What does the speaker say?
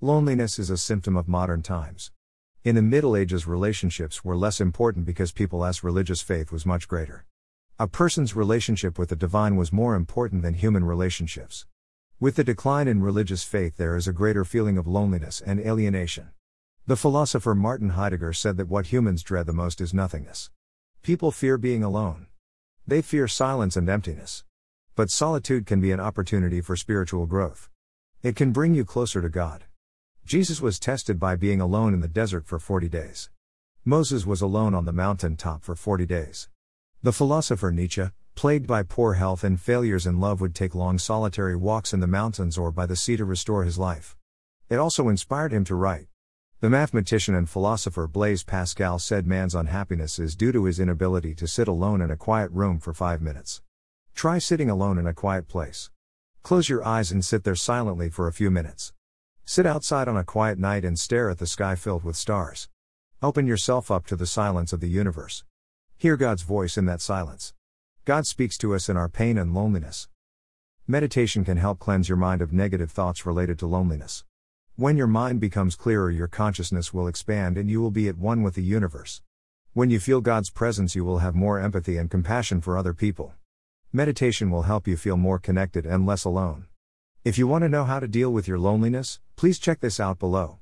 Loneliness is a symptom of modern times. In the Middle Ages, relationships were less important because people's religious faith was much greater. A person's relationship with the divine was more important than human relationships. With the decline in religious faith, there is a greater feeling of loneliness and alienation. The philosopher Martin Heidegger said that what humans dread the most is nothingness. People fear being alone. They fear silence and emptiness. But solitude can be an opportunity for spiritual growth. It can bring you closer to God. Jesus was tested by being alone in the desert for 40 days. Moses was alone on the mountain top for 40 days. The philosopher Nietzsche, plagued by poor health and failures in love, would take long solitary walks in the mountains or by the sea to restore his life. It also inspired him to write. The mathematician and philosopher Blaise Pascal said man's unhappiness is due to his inability to sit alone in a quiet room for five minutes. Try sitting alone in a quiet place. Close your eyes and sit there silently for a few minutes. Sit outside on a quiet night and stare at the sky filled with stars. Open yourself up to the silence of the universe. Hear God's voice in that silence. God speaks to us in our pain and loneliness. Meditation can help cleanse your mind of negative thoughts related to loneliness. When your mind becomes clearer, your consciousness will expand and you will be at one with the universe. When you feel God's presence, you will have more empathy and compassion for other people. Meditation will help you feel more connected and less alone. If you want to know how to deal with your loneliness, please check this out below.